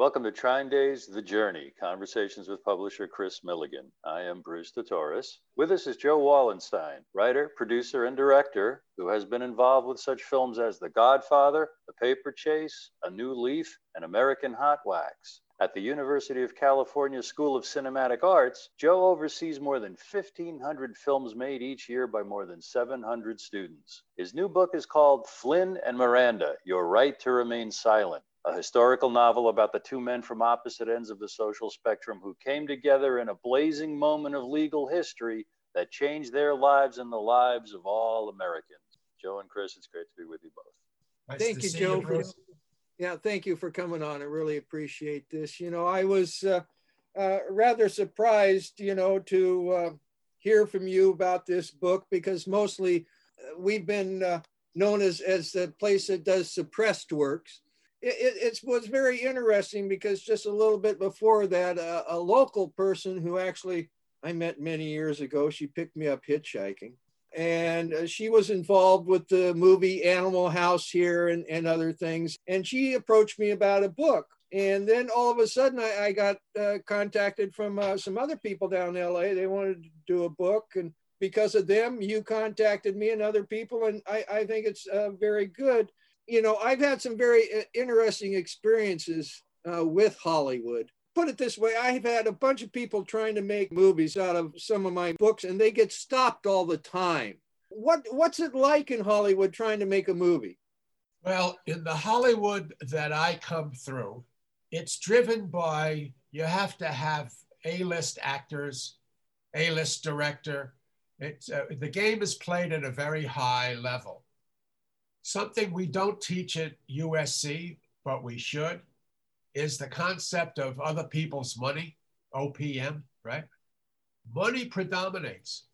Welcome to TrineDay's The Journey, conversations with publisher Kris Millegan. I am Bruce Tatoris. With us is Joe Wallenstein, writer, producer, and director who has been involved with such films as The Godfather, The Paper Chase, A New Leaf, and American Hot Wax. At the University of California School of Cinematic Arts, Joe oversees more than 1,500 films made each year by more than 700 students. His new book is called Flynn and Miranda Your Right to Remain Silent a historical novel about the two men from opposite ends of the social spectrum who came together in a blazing moment of legal history that changed their lives and the lives of all Americans. Joe and Kris, it's great to be with you both. Nice thank you, Joe. You, for, yeah, thank you for coming on. I really appreciate this. You know, I was uh, uh, rather surprised, you know, to uh, hear from you about this book because mostly uh, we've been uh, known as, as the place that does suppressed works it, it, was very interesting because just a little bit before that, uh, a local person who actually I met many years ago, she picked me up hitchhiking. And uh, she was involved with the movie Animal House here and, and other things. And she approached me about a book. And then all of a sudden, I, I got uh, contacted from uh, some other people down in LA. They wanted to do a book. And because of them, you contacted me and other people. And I, I think it's uh, very good you know, I've had some very uh, interesting experiences uh, with Hollywood. Put it this way, I've had a bunch of people trying to make movies out of some of my books, and they get stopped all the time. What what's it like in Hollywood trying to make a movie? Well, in the Hollywood that I come through, it's driven by you have to have A-list actors, A-list director. It's, uh, the game is played at a very high level. Something we don't teach at USC, but we should, is the concept of other people's money, OPM, right? Money predominates.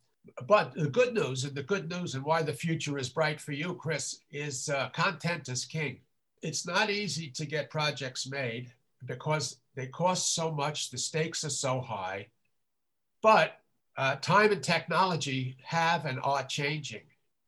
But the good news, and the good news, and why the future is bright for you, Kris, is uh, content is king. It's not easy to get projects made because they cost so much, the stakes are so high. But uh, time and technology have and are changing.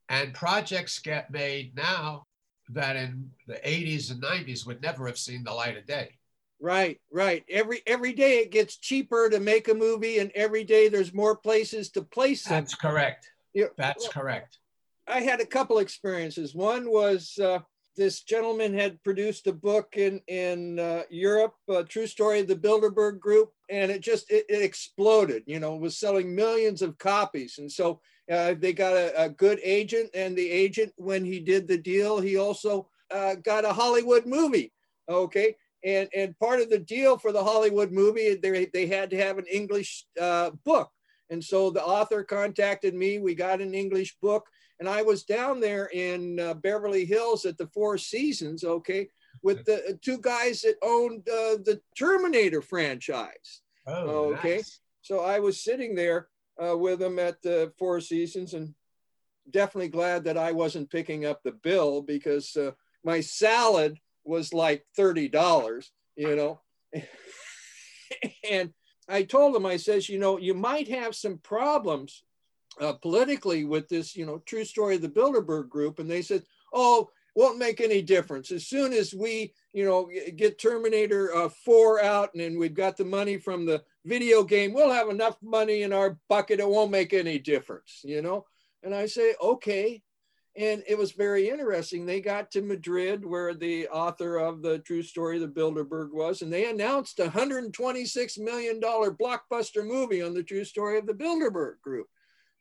And projects get made now that in the 80s and 90s would never have seen the light of day. Right, right. Every every day it gets cheaper to make a movie, and every day there's more places to place it. That's correct. That's well, correct. I had a couple experiences. One was uh, this gentleman had produced a book in in uh, Europe, a true story of the Bilderberg Group, and it just it, it exploded. You know, was selling millions of copies, and so uh, they got a, a, good agent, and the agent, when he did the deal, he also uh, got a Hollywood movie. Okay, and and part of the deal for the Hollywood movie, they they had to have an English uh, book, and so the author contacted me. We got an English book, and I was down there in uh, Beverly Hills at the Four Seasons. Okay, with the two guys that owned uh, the Terminator franchise. Oh, okay. Nice. So I was sitting there uh, with them at the Four Seasons, and definitely glad that I wasn't picking up the bill because uh, my salad was like thirty dollars, you know. and I told him, I says, you know, you might have some problems uh, politically with this, you know, true story of the Bilderberg Group, and they said, oh, won't make any difference. As soon as we, you know, get Terminator uh, 4 out and then we've got the money from the video game, we'll have enough money in our bucket. It won't make any difference, you know? And I say, okay. And it was very interesting. They got to Madrid, where the author of the true story, the Bilderberg, was, and they announced a $126 million blockbuster movie on the true story of the Bilderberg group.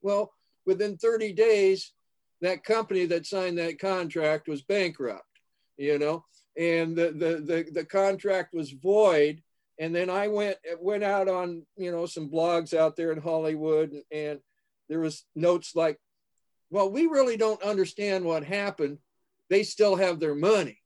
Well, within 30 days, that company that signed that contract was bankrupt, you know, and the, the, the, the contract was void. And then I went, went out on, you know, some blogs out there in Hollywood and, and there was notes like, well, we really don't understand what happened. They still have their money.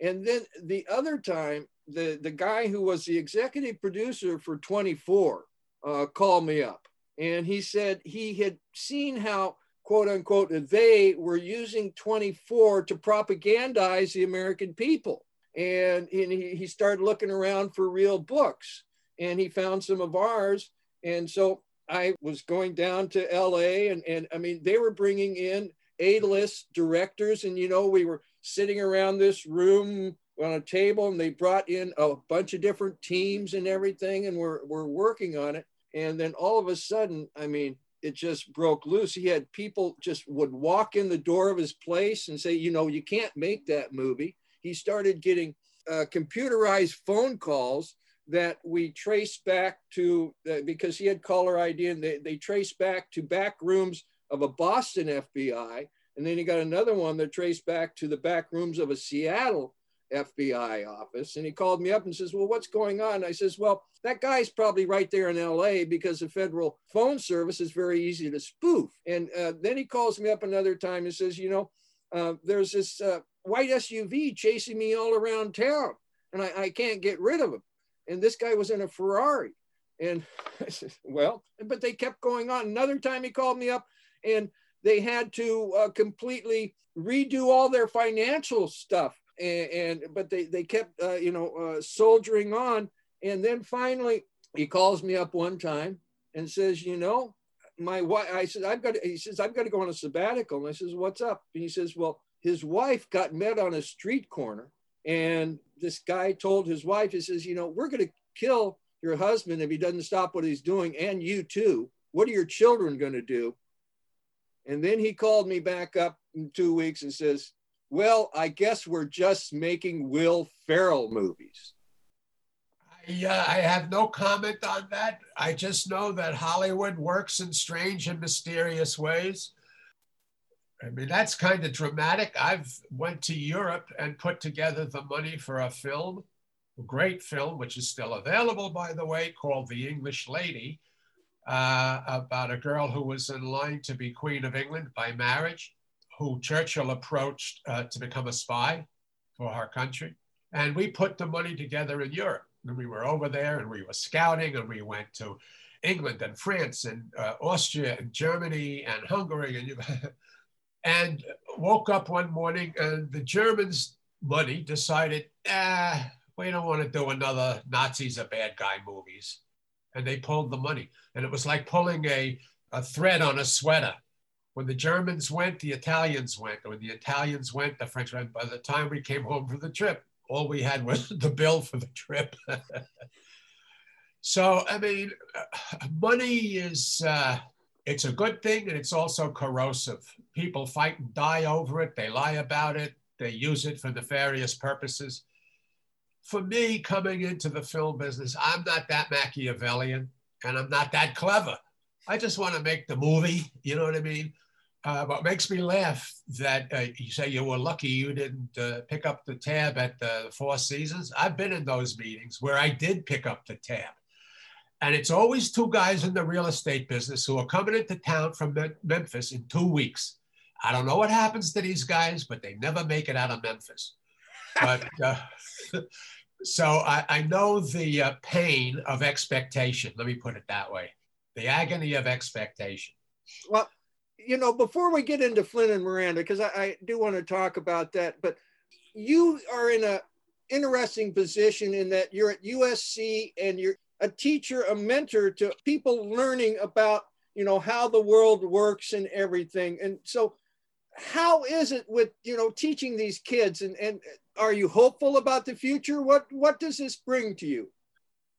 And then the other time, the, the guy who was the executive producer for 24 uh, called me up and he said he had seen how quote unquote, they were using 24 to propagandize the American people. And, and he, he started looking around for real books and he found some of ours. And so I was going down to LA and, and I mean, they were bringing in A-list directors and, you know, we were sitting around this room on a table and they brought in a bunch of different teams and everything and we're, we're working on it. And then all of a sudden, I mean, it just broke loose. He had people just would walk in the door of his place and say, you know, you can't make that movie. He started getting uh, computerized phone calls that we traced back to uh, because he had caller ID and they, they traced back to back rooms of a Boston FBI. And then he got another one that traced back to the back rooms of a Seattle FBI office. And he called me up and says, Well, what's going on? I says, Well, that guy's probably right there in LA because the federal phone service is very easy to spoof. And uh, then he calls me up another time and says, You know, uh, there's this uh, white SUV chasing me all around town and I, I can't get rid of him. And this guy was in a Ferrari. And I said, Well, but they kept going on. Another time he called me up and they had to uh, completely redo all their financial stuff and, and but they they kept uh, you know uh, soldiering on, and then finally he calls me up one time and says, you know, my wife. I said I've got. To, he says I've got to go on a sabbatical, and I says what's up? And he says, well, his wife got met on a street corner, and this guy told his wife, he says, you know, we're going to kill your husband if he doesn't stop what he's doing, and you too. What are your children going to do? And then he called me back up in two weeks and says, well, I guess we're just making Will Ferrell movies. I, uh, I have no comment on that. I just know that Hollywood works in strange and mysterious ways. I mean, that's kind of dramatic. I've went to Europe and put together the money for a film, a great film, which is still available, by the way, called The English Lady, uh, about a girl who was in line to be Queen of England by marriage who Churchill approached uh, to become a spy for our country. And we put the money together in Europe. And we were over there and we were scouting and we went to England and France and uh, Austria and Germany and Hungary and, and woke up one morning and the Germans' money decided, ah, we don't want to do another Nazis are bad guy movies. And they pulled the money. And it was like pulling a, a thread on a sweater when the Germans went, the Italians went. When the Italians went, the French went. By the time we came home from the trip, all we had was the bill for the trip. so, I mean, uh, money is, uh, it's a good thing and it's also corrosive. People fight and die over it. They lie about it. They use it for nefarious purposes. For me, coming into the film business, I'm not that Machiavellian and I'm not that clever. I just want to make the movie. You know what I mean? Uh, what makes me laugh that uh, you say you were lucky you didn't uh, pick up the tab at the Four Seasons. I've been in those meetings where I did pick up the tab. And it's always two guys in the real estate business who are coming into town from Memphis in two weeks. I don't know what happens to these guys, but they never make it out of Memphis. But uh, so I, I, know the uh, pain of expectation. Let me put it that way the agony of expectation. Well, you know, before we get into Flynn and Miranda, because I, I do want to talk about that, but you are in a interesting position in that you're at USC and you're a teacher, a mentor to people learning about, you know, how the world works and everything. And so how is it with, you know, teaching these kids and, and are you hopeful about the future? What, what does this bring to you?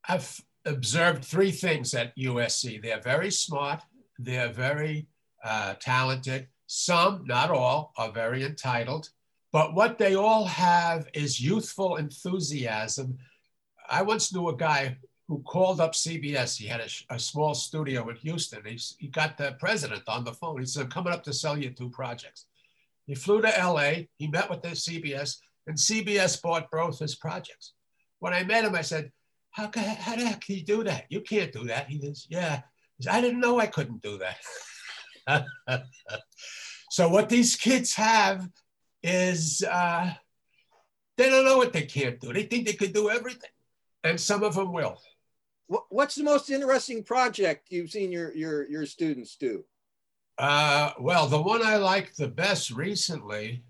I've observed three things at USC. They're very smart. They're very uh, talented. Some, not all, are very entitled. But what they all have is youthful enthusiasm. I once knew a guy who called up CBS. He had a, a small studio in Houston. He, he got the president on the phone. He said, I'm coming up to sell you two projects. He flew to LA. He met with the CBS, and CBS bought both his projects. When I met him, I said, how, how the heck can you do that? You can't do that. He says, yeah. He said, I didn't know I couldn't do that. so what these kids have is uh, they don't know what they can't do. They think they could do everything, and some of them will. What's the most interesting project you've seen your your your students do? Uh, well, the one I liked the best recently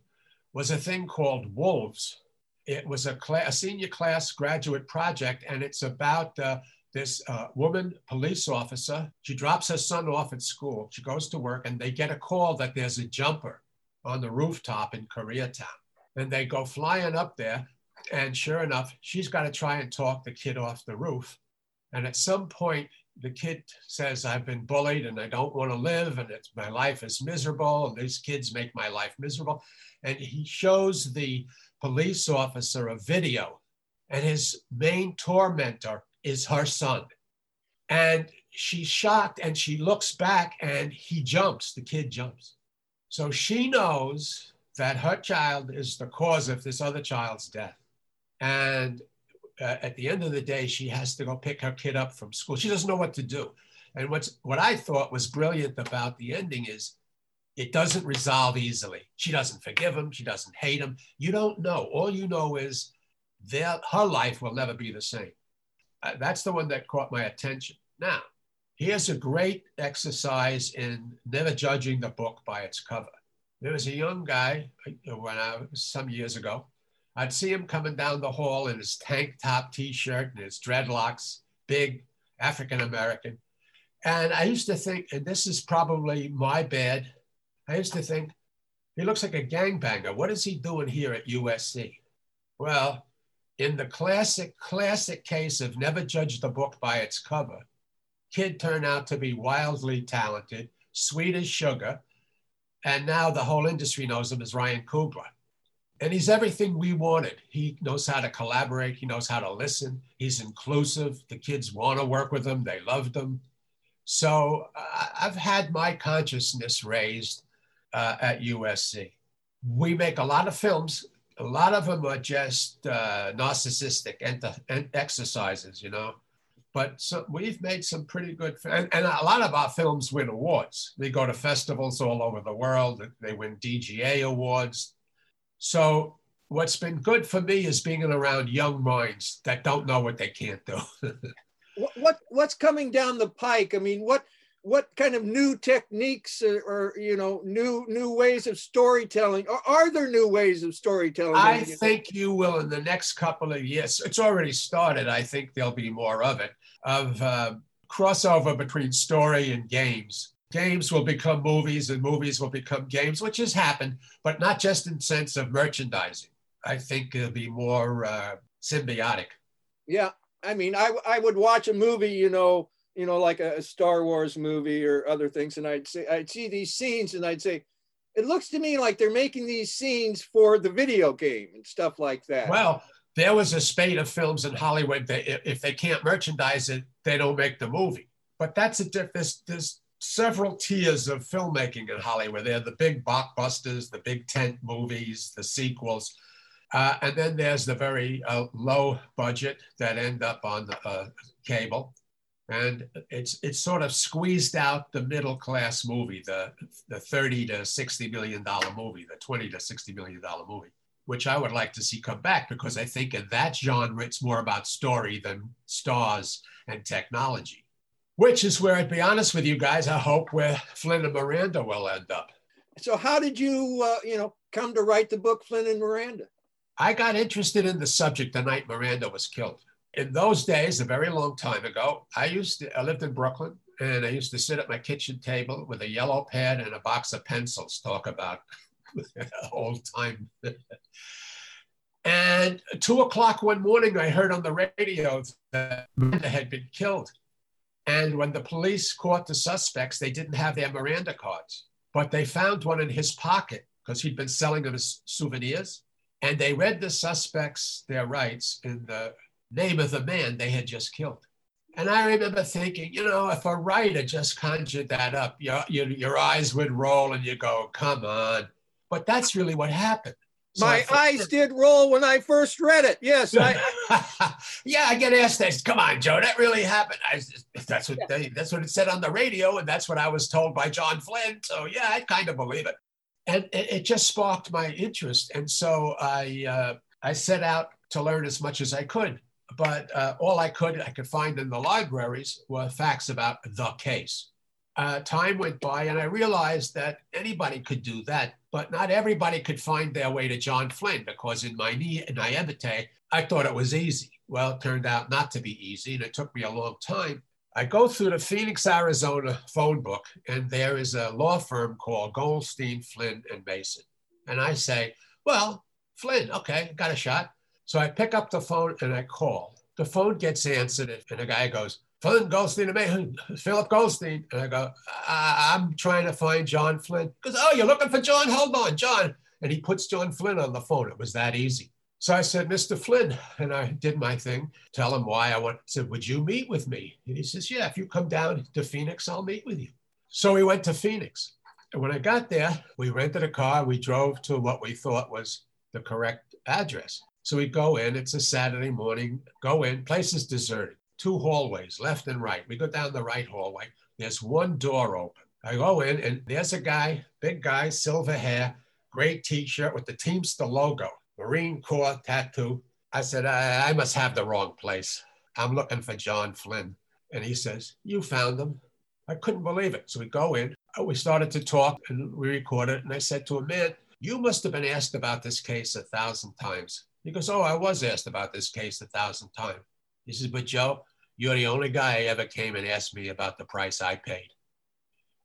was a thing called Wolves. It was a, a senior class graduate project, and it's about uh, this uh, woman police officer. She drops her son off at school. She goes to work and they get a call that there's a jumper on the rooftop in Koreatown. And they go flying up there And sure enough, she's got to try and talk the kid off the roof. And at some point, the kid says, I've been bullied and I don't want to live, and it's, my life is miserable, and these kids make my life miserable. And he shows the police officer a video, and his main tormentor is her son. And she's shocked and she looks back and he jumps, the kid jumps. So she knows that her child is the cause of this other child's death. And uh, at the end of the day, she has to go pick her kid up from school. She doesn't know what to do. And what's what I thought was brilliant about the ending is it doesn't resolve easily. She doesn't forgive him. She doesn't hate him. You don't know. All you know is that her life will never be the same. Uh, that's the one that caught my attention. Now, here's a great exercise in never judging the book by its cover. There was a young guy uh, when I was some years ago. I'd see him coming down the hall in his tank top t-shirt and his dreadlocks, big African American. And I used to think, and this is probably my bad, I used to think, he looks like a gangbanger. What is he doing here at USC? Well, in the classic, classic case of never judge the book by its cover, kid turned out to be wildly talented, sweet as sugar, and now the whole industry knows him as Ryan Coogler. And he's everything we wanted. He knows how to collaborate, he knows how to listen, he's inclusive. The kids want to work with him, they loved him. So uh, I've had my consciousness raised uh, at USC. We make a lot of films. A lot of them are just uh, narcissistic ent- exercises, you know. But so we've made some pretty good, and, and a lot of our films win awards. They go to festivals all over the world. They win DGA awards. So what's been good for me is being around young minds that don't know what they can't do. what, what what's coming down the pike? I mean, what what kind of new techniques or, or, you know new new ways of storytelling? Or are there new ways of storytelling i think you will in the next couple of years. It's already started. I think there'll be more of it of uh, crossover between story and games. Games will become movies and movies will become games which has happened but not just in sense of merchandising. I think it'll be more uh, symbiotic. Yeah. I mean I, I would watch a movie you know you know, like a, a, Star Wars movie or other things, and I'd say I'd see these scenes, and I'd say, it looks to me like they're making these scenes for the video game and stuff like that. Well, there was a spate of films in Hollywood that if they can't merchandise it, they don't make the movie. But that's a different. There's, there's several tiers of filmmaking in Hollywood. They're the big blockbusters, the big tent movies, the sequels. Uh, and then there's the very uh, low budget that end up on uh, cable and it's it's sort of squeezed out the middle class movie, the the 30 to 60 million dollar movie, the 20 to 60 million dollar movie, which I would like to see come back because I think in that genre it's more about story than stars and technology. Which is where, I'd be honest with you guys, I hope where Flynn and Miranda will end up. So, how did you, uh, you know, come to write the book Flynn and Miranda? I got interested in the subject the night Miranda was killed in those days, a very long time ago, I used to, I lived in Brooklyn and I used to sit at my kitchen table with a yellow pad and a box of pencils, talk about old time. and two o'clock one morning, I heard on the radio that Miranda had been killed. And when the police caught the suspects, they didn't have their Miranda cards, but they found one in his pocket because he'd been selling them as souvenirs. And they read the suspects their rights in the name of the man they had just killed. And I remember thinking, you know, if a writer just conjured that up, your, your, your eyes would roll and you go, come on. But that's really what happened. So My eyes did roll when I first read it. Yes. I, yeah, I get asked that. Come on, Joe, that really happened. I, that's what they, that's what it said on the radio, and that's what I was told by John Flynn. So yeah, I kind of believe it. And it, it just sparked my interest, and so I uh, I set out to learn as much as I could but uh, all I could I could find in the libraries were facts about the case. Uh, time went by, and I realized that anybody could do that, but not everybody could find their way to John Flynn because in my naivete, I thought it was easy. Well, it turned out not to be easy, and it took me a long time. I go through the Phoenix, Arizona phone book, and there is a law firm called Goldstein, Flynn, and Mason. And I say, Well, Flynn, okay, got a shot. So I pick up the phone and I call. The phone gets answered, and the guy goes, Flynn Goldstein, Philip Goldstein. And I go, I- am trying to find John Flynn. He goes, Oh, you're looking for John? Hold on, John. And he puts John Flynn on the phone. It was that easy. So I said, Mr. Flynn, and I did my thing, tell him why I want, said, would you meet with me? And he says, yeah, if you come down to Phoenix, I'll meet with you. So we went to Phoenix. And when I got there, we rented a car. We drove to what we thought was the correct address. So we go in, it's a Saturday morning, go in, place is deserted, two hallways, left and right. We go down the right hallway. There's one door open. I go in, and there's a guy, big guy, silver hair, great t shirt with the Teamster logo. Marine Corps tattoo. I said, I, I must have the wrong place. I'm looking for John Flynn. And he says, You found him. I couldn't believe it. So we go in, uh, we started to talk and we recorded. And I said to him, Man, you must have been asked about this case a thousand times. He goes, Oh, I was asked about this case a thousand times. He says, But Joe, you're the only guy I ever came and asked me about the price I paid.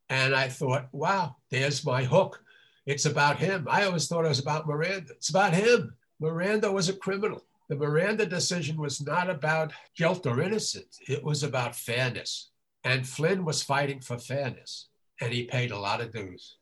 And I thought, wow, there's my hook. It's about him. I always thought it was about Miranda. It's about him. Miranda was a criminal. The Miranda decision was not about guilt or innocence, it was about fairness. And Flynn was fighting for fairness, and he paid a lot of dues.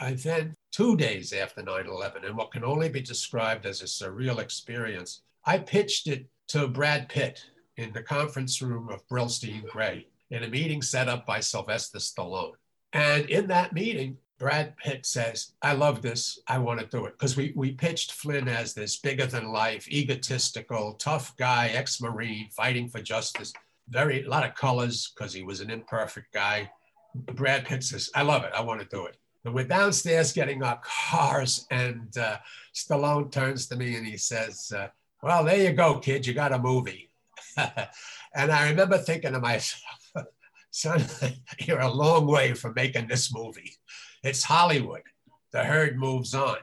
I then, two days after 9 11, and what can only be described as a surreal experience, I pitched it to Brad Pitt in the conference room of Brillstein Grey in a meeting set up by Sylvester Stallone. And in that meeting, Brad Pitt says, I love this. I want to do it. Because we, we pitched Flynn as this bigger than life, egotistical, tough guy, ex Marine, fighting for justice. Very, a lot of colors because he was an imperfect guy. Brad Pitt says, I love it. I want to do it. And we're downstairs getting our cars, and uh, Stallone turns to me and he says, uh, Well, there you go, kid. You got a movie. and I remember thinking to myself, Son, you're a long way from making this movie. It's Hollywood. The herd moves on.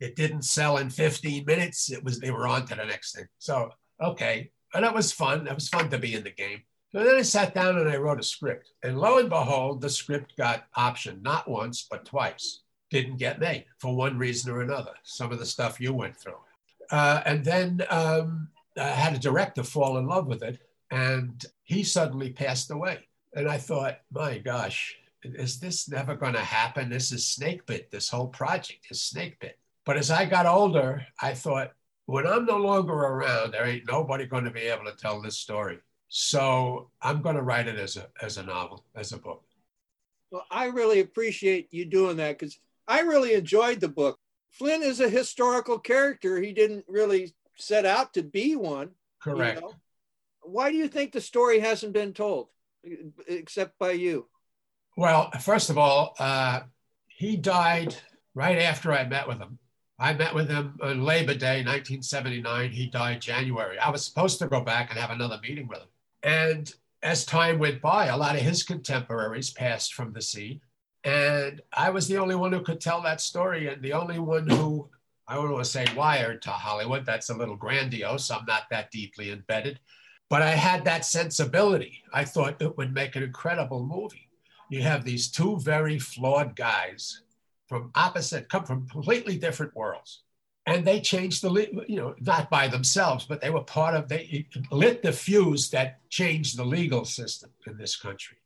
It didn't sell in 15 minutes. It was they were on to the next thing. So okay, and that was fun. That was fun to be in the game. So then I sat down and I wrote a script. And lo and behold, the script got optioned not once, but twice. Didn't get made for one reason or another. Some of the stuff you went through. Uh, and then um, I had a director fall in love with it, and he suddenly passed away. And I thought, my gosh, is this never going to happen? This is snake bit. This whole project is snake bit. But as I got older, I thought, when I'm no longer around, there ain't nobody going to be able to tell this story. So I'm going to write it as a as a novel, as a book. Well, I really appreciate you doing that because I really enjoyed the book. Flynn is a historical character. He didn't really set out to be one. Correct. You know? Why do you think the story hasn't been told, except by you? Well, first of all, uh, he died right after I met with him. I met with him on Labor Day, 1979. He died January. I was supposed to go back and have another meeting with him. And as time went by, a lot of his contemporaries passed from the scene. And I was the only one who could tell that story and the only one who, I don't want to say wired to Hollywood. That's a little grandiose. I'm not that deeply embedded. But I had that sensibility. I thought it would make an incredible movie you have these two very flawed guys from opposite, come from completely different worlds. And they changed the, you know, not by themselves, but they were part of, they lit the fuse that changed the legal system in this country.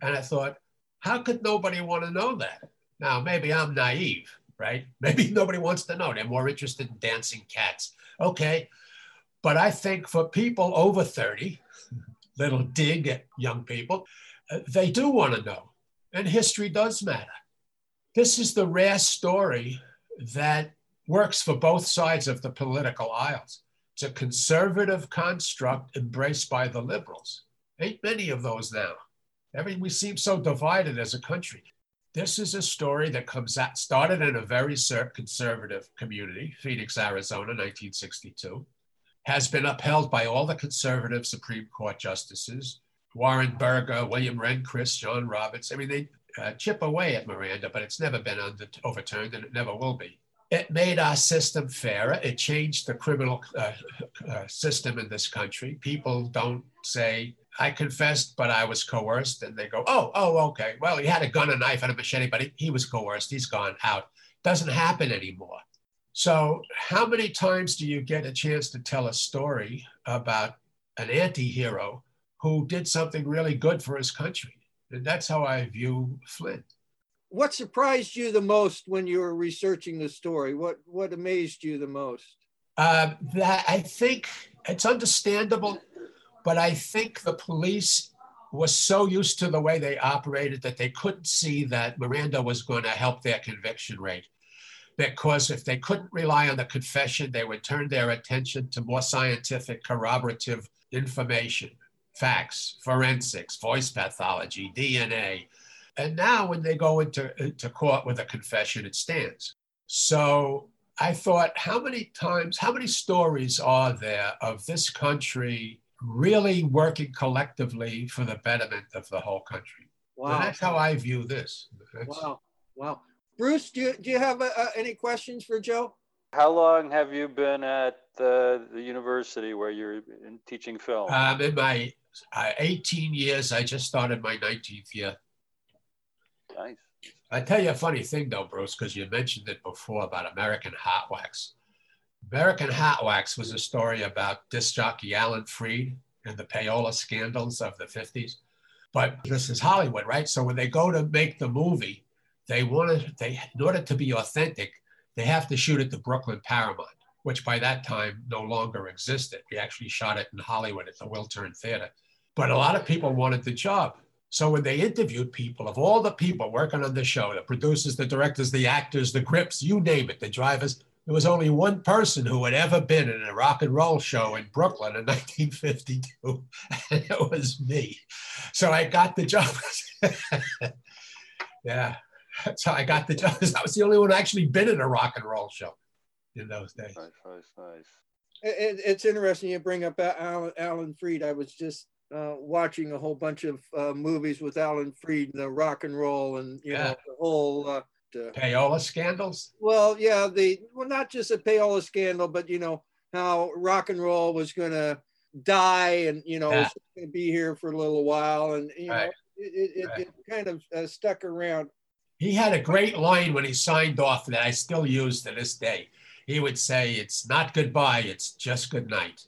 And I thought, how could nobody want to know that? Now, maybe I'm naive, right? Maybe nobody wants to know. They're more interested in dancing cats. Okay. But I think for people over 30, little dig at young people, uh, they do want to know. And history does matter. This is the rare story that works for both sides of the political aisles. It's a conservative construct embraced by the liberals. Ain't many of those now. I mean, we seem so divided as a country. This is a story that comes out, started in a very conservative community, Phoenix, Arizona, 1962, has been upheld by all the conservative Supreme Court justices, Warren Burger, William Rehnquist, John Roberts. I mean, they uh, chip away at Miranda, but it's never been under, overturned and it never will be. It made our system fairer. It changed the criminal uh, uh, system in this country. People don't say, I confessed, but I was coerced. And they go, oh, oh, okay. Well, he had a gun, a knife, and a machete, but he, he was coerced. He's gone out. Doesn't happen anymore. So, how many times do you get a chance to tell a story about an anti hero who did something really good for his country? And that's how I view Flynn. What surprised you the most when you were researching the story? What what amazed you the most? Uh, that I think it's understandable, but I think the police was so used to the way they operated that they couldn't see that Miranda was going to help their conviction rate because if they couldn't rely on the confession, they would turn their attention to more scientific corroborative information, facts, forensics, voice pathology, DNA. And now when they go into, into court with a confession, it stands. So I thought, how many times, how many stories are there of this country really working collectively for the betterment of the whole country? Wow. And that's how I view this. That's, wow. Wow. Bruce, do you, do you have uh, uh, any questions for Joe? How long have you been at the, the university where you're teaching film? Um, in my uh, 18 years, I just started my 19th year. I tell you a funny thing though, Bruce, because you mentioned it before about American Hot Wax. American Hot Wax was a story about disc jockey Alan Freed and the payola scandals of the 50s. But this is Hollywood, right? So when they go to make the movie, they want wanted they in order to be authentic, they have to shoot at the Brooklyn Paramount, which by that time no longer existed. We actually shot it in Hollywood at the Wiltern Theater. But a lot of people wanted the job. So when they interviewed people, of all the people working on the show, the producers, the directors, the actors, the grips, you name it, the drivers, there was only one person who had ever been in a rock and roll show in Brooklyn in 1952, and it was me. So I got the job. yeah. so I got the job. I was the only one actually been in a rock and roll show in those days. Nice, nice, nice. It, it's interesting you bring up Alan, Alan Freed. I was just uh, watching a whole bunch of uh, movies with Alan Freed, the rock and roll, and you yeah. know the whole uh, payola scandals. Well, yeah, the well, not just a payola scandal, but you know how rock and roll was going to die, and you know yeah. going to be here for a little while, and you right. know it, it, right. it, kind of uh, stuck around. He had a great line when he signed off that I still use to this day. He would say, It's not goodbye, it's just good night.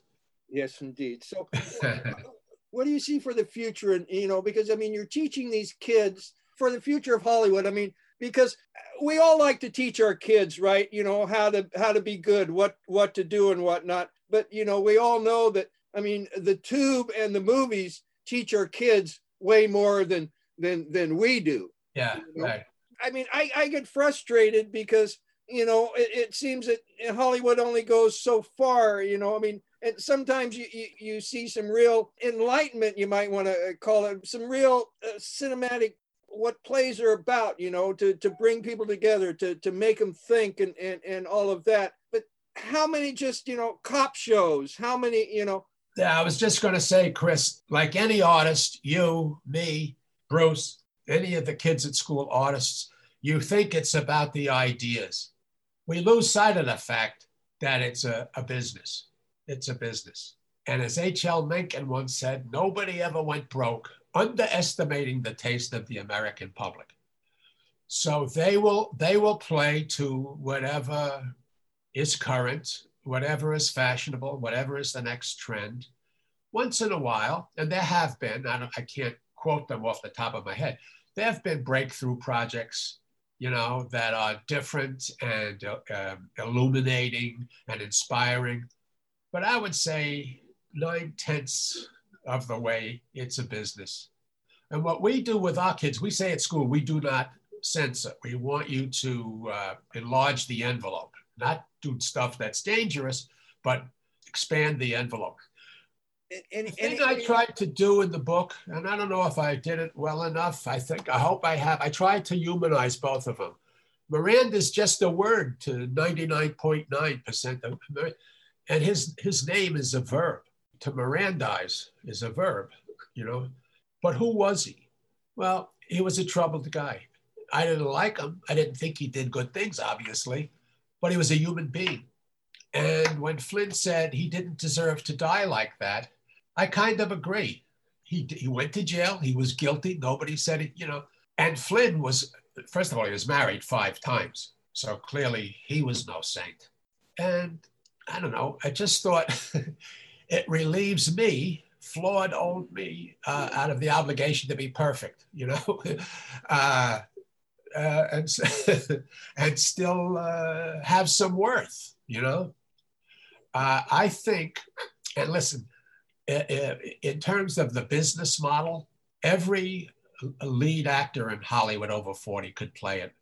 Yes, indeed. So, what do you see for the future? And, you know, because I mean, you're teaching these kids for the future of Hollywood. I mean, because we all like to teach our kids, right? You know, how to how to be good, what what to do and whatnot. But you know, we all know that. I mean, the tube and the movies teach our kids way more than than than we do. Yeah, you know? right. I mean, I, I get frustrated because, you know, it, it, seems that Hollywood only goes so far, you know, I mean, and sometimes you, you, you see some real enlightenment, you might want to uh, call it, some real uh, cinematic, what plays are about, you know, to, to bring people together, to, to make them think and, and, and all of that. But how many just, you know, cop shows, how many, you know, yeah, I was just going to say, Kris, like any artist, you, me, Bruce, any of the kids at school artists, you think it's about the ideas. We lose sight of the fact that it's a, a business. It's a business. And as H.L. Mencken once said, nobody ever went broke, underestimating the taste of the American public. So they will they will play to whatever is current, whatever is fashionable, whatever is the next trend. Once in a while, and there have been, I, I can't quote them off the top of my head, there have been breakthrough projects you know, that are different and uh, um, illuminating and inspiring. But I would say nine tenths of the way it's a business. And what we do with our kids, we say at school, we do not censor. We want you to uh, enlarge the envelope, not do stuff that's dangerous, but expand the envelope. And, the thing I tried to do in the book, and I don't know if I did it well enough. I think I hope I have. I tried to humanize both of them. Miranda is just a word to 99.9% of and his his name is a verb. To Mirandize is a verb, you know. But who was he? Well, he was a troubled guy. I didn't like him. I didn't think he did good things, obviously, but he was a human being. And when Flynn said he didn't deserve to die like that, I kind of agree. He, he went to jail. He was guilty. Nobody said it, you know. And Flynn was, first of all, he was married five times. So clearly he was no saint. And I don't know, I just thought it relieves me, flawed old me, uh, out of the obligation to be perfect, you know? uh, uh, and, and still uh, have some worth, you know? Uh, I think, and listen, in terms of the business model, every lead actor in Hollywood over 40 could play it.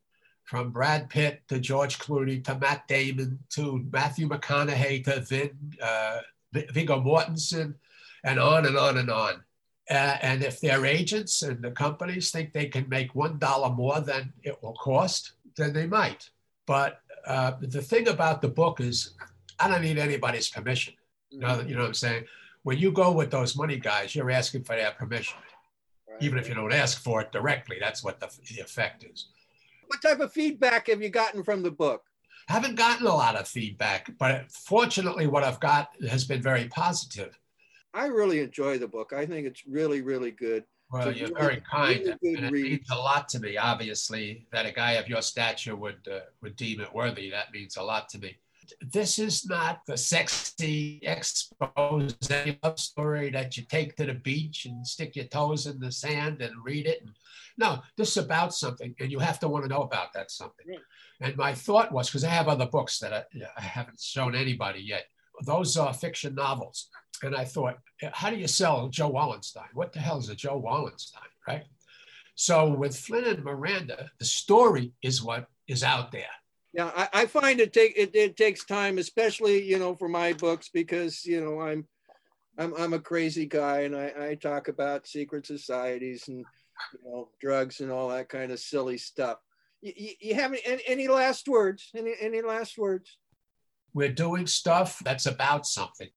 From Brad Pitt to George Clooney to Matt Damon to Matthew McConaughey to Vin, uh, Viggo Mortensen, and on and on and on. Uh, and if their agents and the companies think they can make one dollar more than it will cost, then they might. But uh, the thing about the book is, I don't need anybody's permission. You know, you know what I'm saying? When you go with those money guys, you're asking for their permission even if you don't ask for it directly. That's what the, the effect is. What type of feedback have you gotten from the book? Haven't gotten a lot of feedback, but fortunately, what I've got has been very positive. I really enjoy the book. I think it's really, really good. Well, you're very kind, really and it read. means a lot to me. Obviously, that a guy of your stature would uh, would deem it worthy. That means a lot to me this is not the sexy expose love story that you take to the beach and stick your toes in the sand and read it. And, no, this is about something, and you have to want to know about that something. And my thought was because I have other books that I, I haven't shown anybody yet. Those are fiction novels. And I thought, how do you sell Joe Wallenstein? What the hell is a Joe Wallenstein, right? So with Flynn and Miranda, the story is what is out there yeah I, I, find it take it, it takes time especially you know for my books because you know i'm i'm, I'm a crazy guy and I, I talk about secret societies and you know drugs and all that kind of silly stuff you, you, you have any, any last words any any last words we're doing stuff that's about something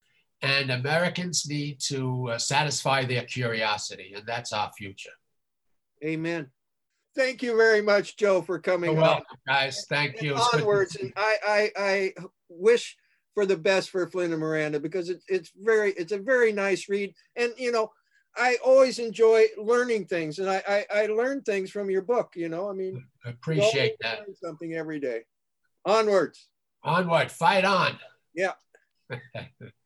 and americans need to uh, satisfy their curiosity and that's our future amen thank you very much, Joe, for coming. You're welcome, guys. Thank and you. Onwards, and I, I, I wish for the best for Flynn and Miranda because it's it's very it's a very nice read, and you know. I always enjoy learning things, and I, I, I learn things from your book. You know, I mean, I appreciate that. something every day. Onwards. Onward, fight on. Yeah.